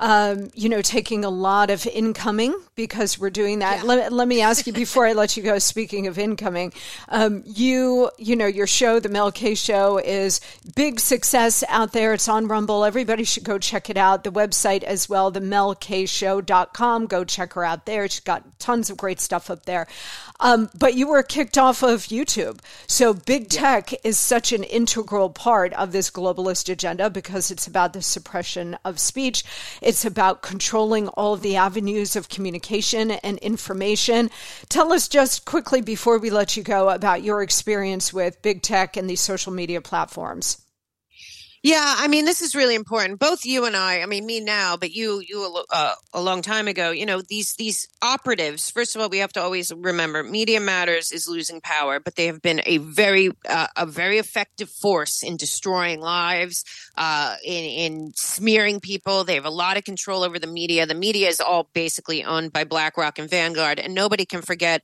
um, you know, taking a lot of incoming because we're doing that. Yeah. Let, let me ask you before I let you go. Speaking of incoming, um, you, you know, your show, the Mel K Show, is big success out there. It's on Rumble. Everybody should go check it out. The website as well, the melkshow.com. Go check her out there. She's got tons of great stuff up there. Um, but you were kicked off of YouTube. So big tech is such an integral part of this globalist agenda because it's about the suppression of speech. It's about controlling all of the avenues of communication and information. Tell us just quickly before we let you go about your experience with big tech and these social media platforms. Yeah, I mean, this is really important. Both you and I, I mean, me now, but you, you uh, a long time ago. You know, these these operatives. First of all, we have to always remember, Media Matters is losing power, but they have been a very uh, a very effective force in destroying lives, uh, in in smearing people. They have a lot of control over the media. The media is all basically owned by BlackRock and Vanguard, and nobody can forget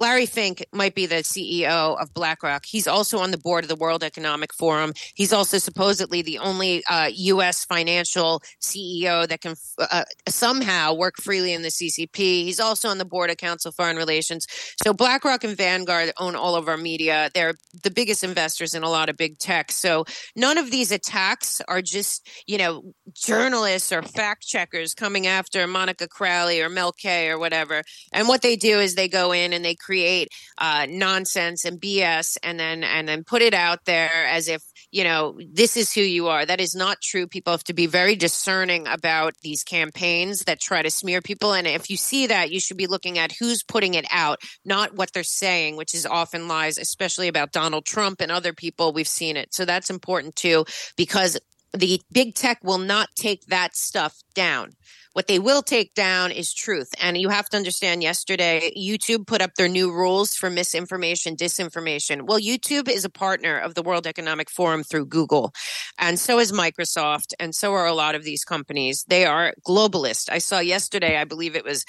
Larry Fink might be the CEO of BlackRock. He's also on the board of the World Economic Forum. He's also supposedly the only uh, U.S. financial CEO that can uh, somehow work freely in the CCP. He's also on the board of Council Foreign Relations. So BlackRock and Vanguard own all of our media. They're the biggest investors in a lot of big tech. So none of these attacks are just, you know, journalists or fact checkers coming after Monica Crowley or Mel K or whatever. And what they do is they go in and they create uh, nonsense and BS and then and then put it out there as if you know this is who you are. That is not true. People have to be very discerning about these campaigns that try to smear people. And if you see that, you should be looking at who's putting it out, not what they're saying, which is often lies, especially about Donald Trump and other people. We've seen it, so that's important too because the big tech will not take that stuff down. What they will take down is truth. And you have to understand yesterday, YouTube put up their new rules for misinformation, disinformation. Well, YouTube is a partner of the World Economic Forum through Google. And so is Microsoft. And so are a lot of these companies. They are globalist. I saw yesterday, I believe it was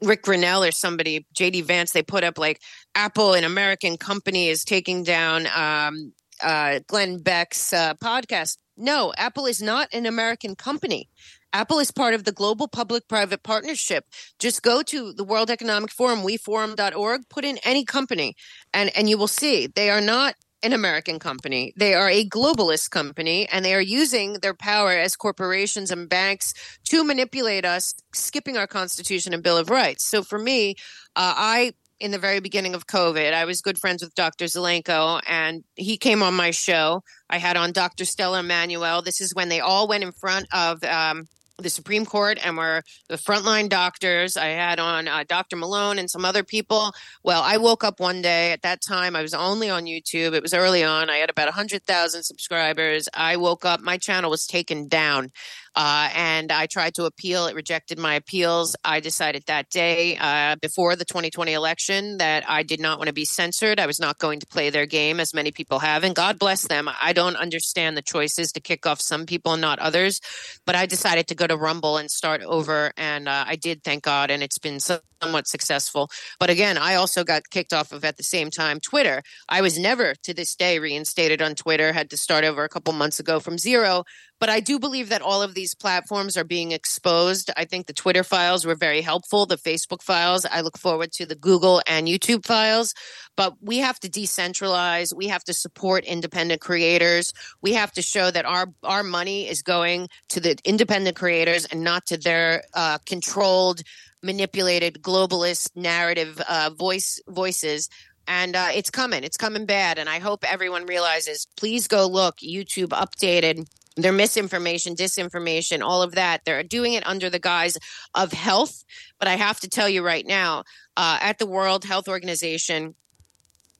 Ric Grenell or somebody, JD Vance, they put up like Apple, an American company, is taking down um, uh, Glenn Beck's uh, podcast. No, Apple is not an American company. Apple is part of the global public private partnership. Just go to the World Economic Forum, weforum.org, put in any company, and, and you will see they are not an American company. They are a globalist company, and they are using their power as corporations and banks to manipulate us, skipping our Constitution and Bill of Rights. So for me, uh, I in the very beginning of COVID. I was good friends with Dr. Zelenko, and he came on my show. I had on Dr. Stella Immanuel. This is when they all went in front of um, the Supreme Court and were the frontline doctors. I had on uh, Dr. Malone and some other people. Well, I woke up one day at that time, I was only on YouTube. It was early on. I had about 100,000 subscribers. I woke up, my channel was taken down. Uh, and I tried to appeal. It rejected my appeals. I decided that day uh, before the 2020 election that I did not want to be censored. I was not going to play their game, as many people have. And God bless them. I don't understand the choices to kick off some people and not others. But I decided to go to Rumble and start over. And uh, I did, thank God. And it's been somewhat successful. But again, I also got kicked off of at the same time Twitter. I was never to this day reinstated on Twitter, had to start over a couple months ago from zero but I do believe that all of these platforms are being exposed. I think the Twitter files were very helpful, the Facebook files. I look forward to the Google and YouTube files. But we have to decentralize. We have to support independent creators. We have to show that our, our money is going to the independent creators and not to their uh, controlled, manipulated globalist narrative uh, voice voices and uh, it's coming. It's coming bad. And I hope everyone realizes. Please go look. YouTube updated their misinformation, disinformation, all of that. They're doing it under the guise of health. But I have to tell you right now, uh, at the World Health Organization,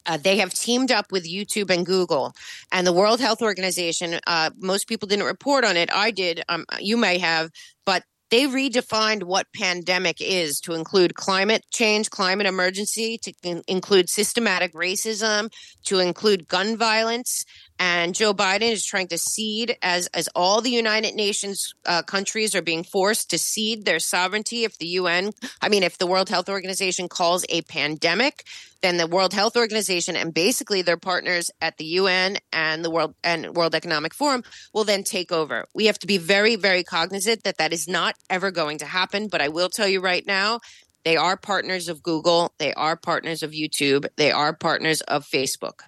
uh, they have teamed up with YouTube and Google and the World Health Organization. Uh, most people didn't report on it. I did. Um, you may have, but they redefined what pandemic is to include climate change, climate emergency, to in- include systematic racism, to include gun violence, and Joe Biden is trying to cede as as all the United Nations uh, countries are being forced to cede their sovereignty if the UN, I mean, if the World Health Organization calls a pandemic, then the World Health Organization and basically their partners at the UN and the World and World Economic Forum will then take over. We have to be very, very cognizant that that is not ever going to happen. But I will tell you right now, they are partners of Google, they are partners of YouTube, they are partners of Facebook.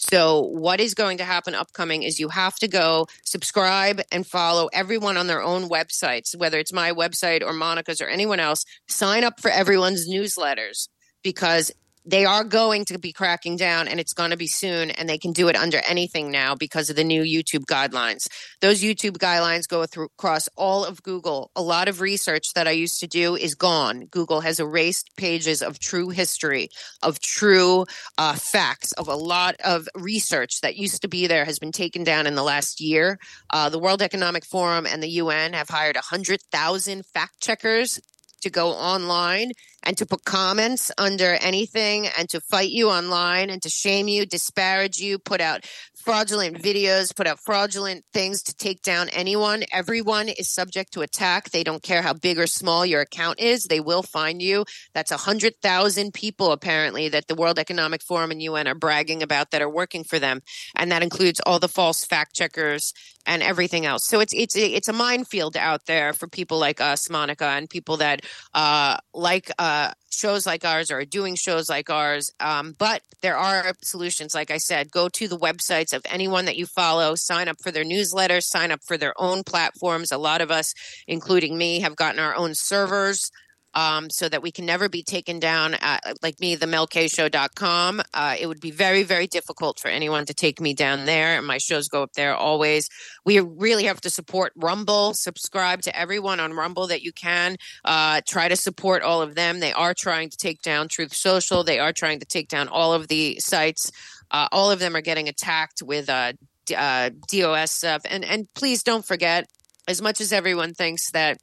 So, what is going to happen upcoming is you have to go subscribe and follow everyone on their own websites, whether it's my website or Monica's or anyone else. Sign up for everyone's newsletters because they are going to be cracking down and it's going to be soon and they can do it under anything now because of the new YouTube guidelines. Those YouTube guidelines go through across all of Google. A lot of research that I used to do is gone. Google has erased pages of true history, of true uh, facts, of a lot of research that used to be there has been taken down in the last year. Uh, the World Economic Forum and the UN have hired 100,000 fact checkers to go online and to put comments under anything and to fight you online and to shame you, disparage you, put out fraudulent videos, put out fraudulent things to take down anyone. Everyone is subject to attack. They don't care how big or small your account is. They will find you. That's 100,000 people apparently that the World Economic Forum and UN are bragging about that are working for them. And that includes all the false fact checkers and everything else. So it's it's it's a minefield out there for people like us, Monica, and people that uh, like uh, shows like ours or are doing shows like ours. Um, but there are solutions. Like I said, go to the websites of anyone that you follow, sign up for their newsletter, sign up for their own platforms. A lot of us, including me, have gotten our own servers um, so that we can never be taken down at, like me, the melkshow.com. Uh, it would be very, very difficult for anyone to take me down there. And my shows go up there always. We really have to support Rumble. Subscribe to everyone on Rumble that you can. Uh, try to support all of them. They are trying to take down Truth Social. They are trying to take down all of the sites. Uh, all of them are getting attacked with uh, uh, DOS stuff. And and please don't forget, as much as everyone thinks that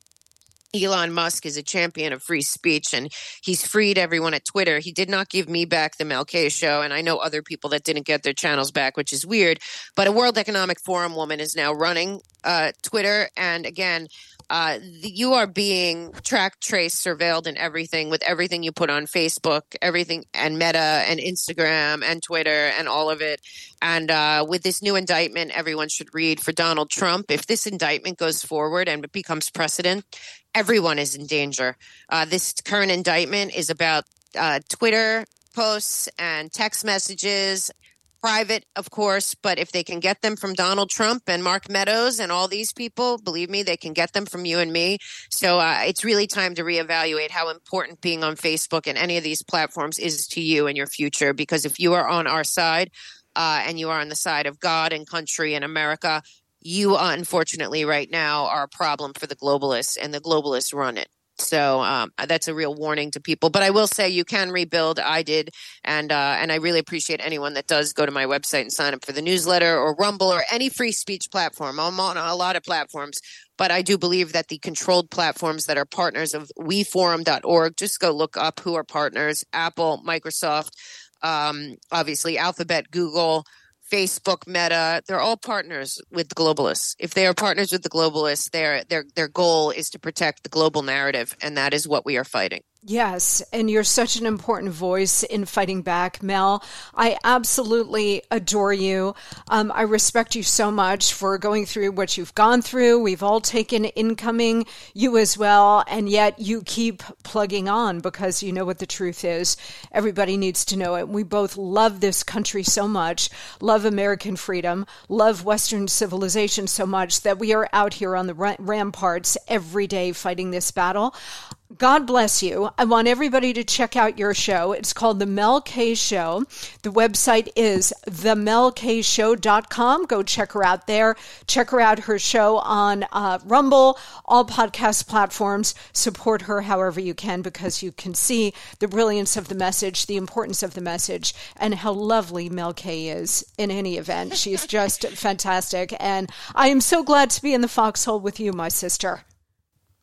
Elon Musk is a champion of free speech and he's freed everyone at Twitter. He did not give me back the Mel K show. And I know other people that didn't get their channels back, which is weird. But a World Economic Forum woman is now running uh, Twitter. And again, uh, you are being tracked, traced, surveilled, and everything with everything you put on Facebook, everything, and Meta, and Instagram, and Twitter, and all of it. And uh, with this new indictment, everyone should read for Donald Trump. If this indictment goes forward and becomes precedent, everyone is in danger. Uh, this current indictment is about uh, Twitter posts and text messages private, of course, but if they can get them from Donald Trump and Mark Meadows and all these people, believe me, they can get them from you and me. So uh, it's really time to reevaluate how important being on Facebook and any of these platforms is to you and your future. Because if you are on our side uh, and you are on the side of God and country and America, you unfortunately right now are a problem for the globalists, and the globalists run it. So um, that's a real warning to people. But I will say you can rebuild. I did, and uh, and I really appreciate anyone that does go to my website and sign up for the newsletter or Rumble or any free speech platform. I'm on a lot of platforms, but I do believe that the controlled platforms that are partners of WeForum.org. Just go look up who are partners: Apple, Microsoft, um, obviously Alphabet, Google. Facebook, Meta, they're all partners with the globalists. If they are partners with the globalists, their their their goal is to protect the global narrative, and that is what we are fighting. Yes, and you're such an important voice in fighting back, Mel. I absolutely adore you. Um, I respect you so much for going through what you've gone through. We've all taken incoming, you as well, and yet you keep plugging on because you know what the truth is. Everybody needs to know it. We both love this country so much, love American freedom, love Western civilization so much that we are out here on the ramparts every day fighting this battle. God bless you. I want everybody to check out your show. It's called The Mel K Show. The website is themelkshow.com. Go check her out there. Check her out, her show on uh, Rumble, all podcast platforms. Support her however you can because you can see the brilliance of the message, the importance of the message, and how lovely Mel K is in any event. She's just fantastic. And I am so glad to be in the foxhole with you, my sister.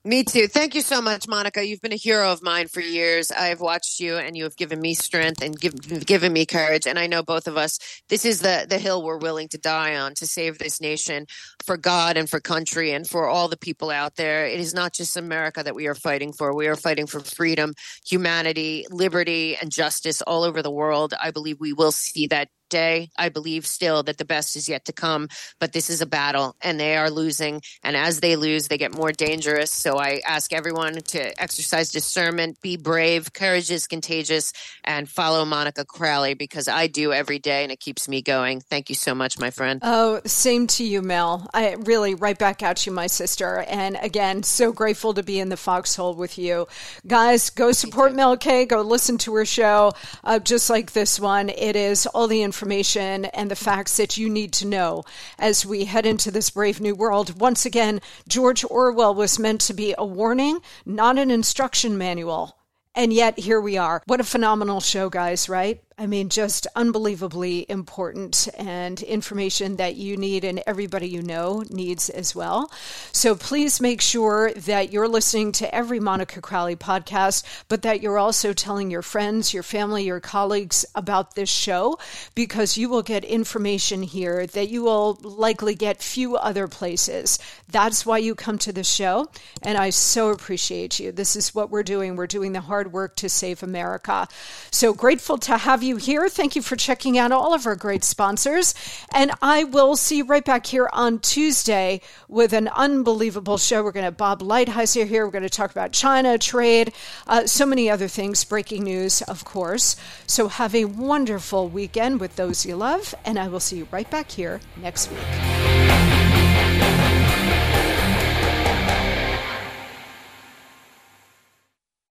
Me too. Thank you so much, Monica. You've been a hero of mine for years. I have watched you and you have given me strength and give, given me courage. And I know both of us, this is the, the hill we're willing to die on to save this nation for God and for country and for all the people out there. It is not just America that we are fighting for. We are fighting for freedom, humanity, liberty, and justice all over the world. I believe we will see that day. I believe still that the best is yet to come, but this is a battle and they are losing. And as they lose, they get more dangerous. So I ask everyone to exercise discernment, be brave, courage is contagious, and follow Monica Crowley because I do every day and it keeps me going. Thank you so much, my friend. Oh, same to you, Mel. I really right back at you, my sister. And again, so grateful to be in the foxhole with you. Guys, go support Mel K. Go listen to her show, uh, just like this one. It is all the information information and the facts that you need to know as we head into this brave new world. Once again, George Orwell was meant to be a warning, not an instruction manual. And yet here we are. What a phenomenal show, guys, right? I mean, just unbelievably important and information that you need and everybody you know needs as well. So please make sure that you're listening to every Monica Crowley podcast, but that you're also telling your friends, your family, your colleagues about this show because you will get information here that you will likely get few other places. That's why you come to the show. And I so appreciate you. This is what we're doing. We're doing the hard work to save America. So grateful to have you here. Thank you for checking out all of our great sponsors. And I will see you right back here on Tuesday with an unbelievable show. We're going to have Bob Lighthizer here. We're going to talk about China, trade, uh, so many other things, breaking news, of course. So have a wonderful weekend with those you love. And I will see you right back here next week.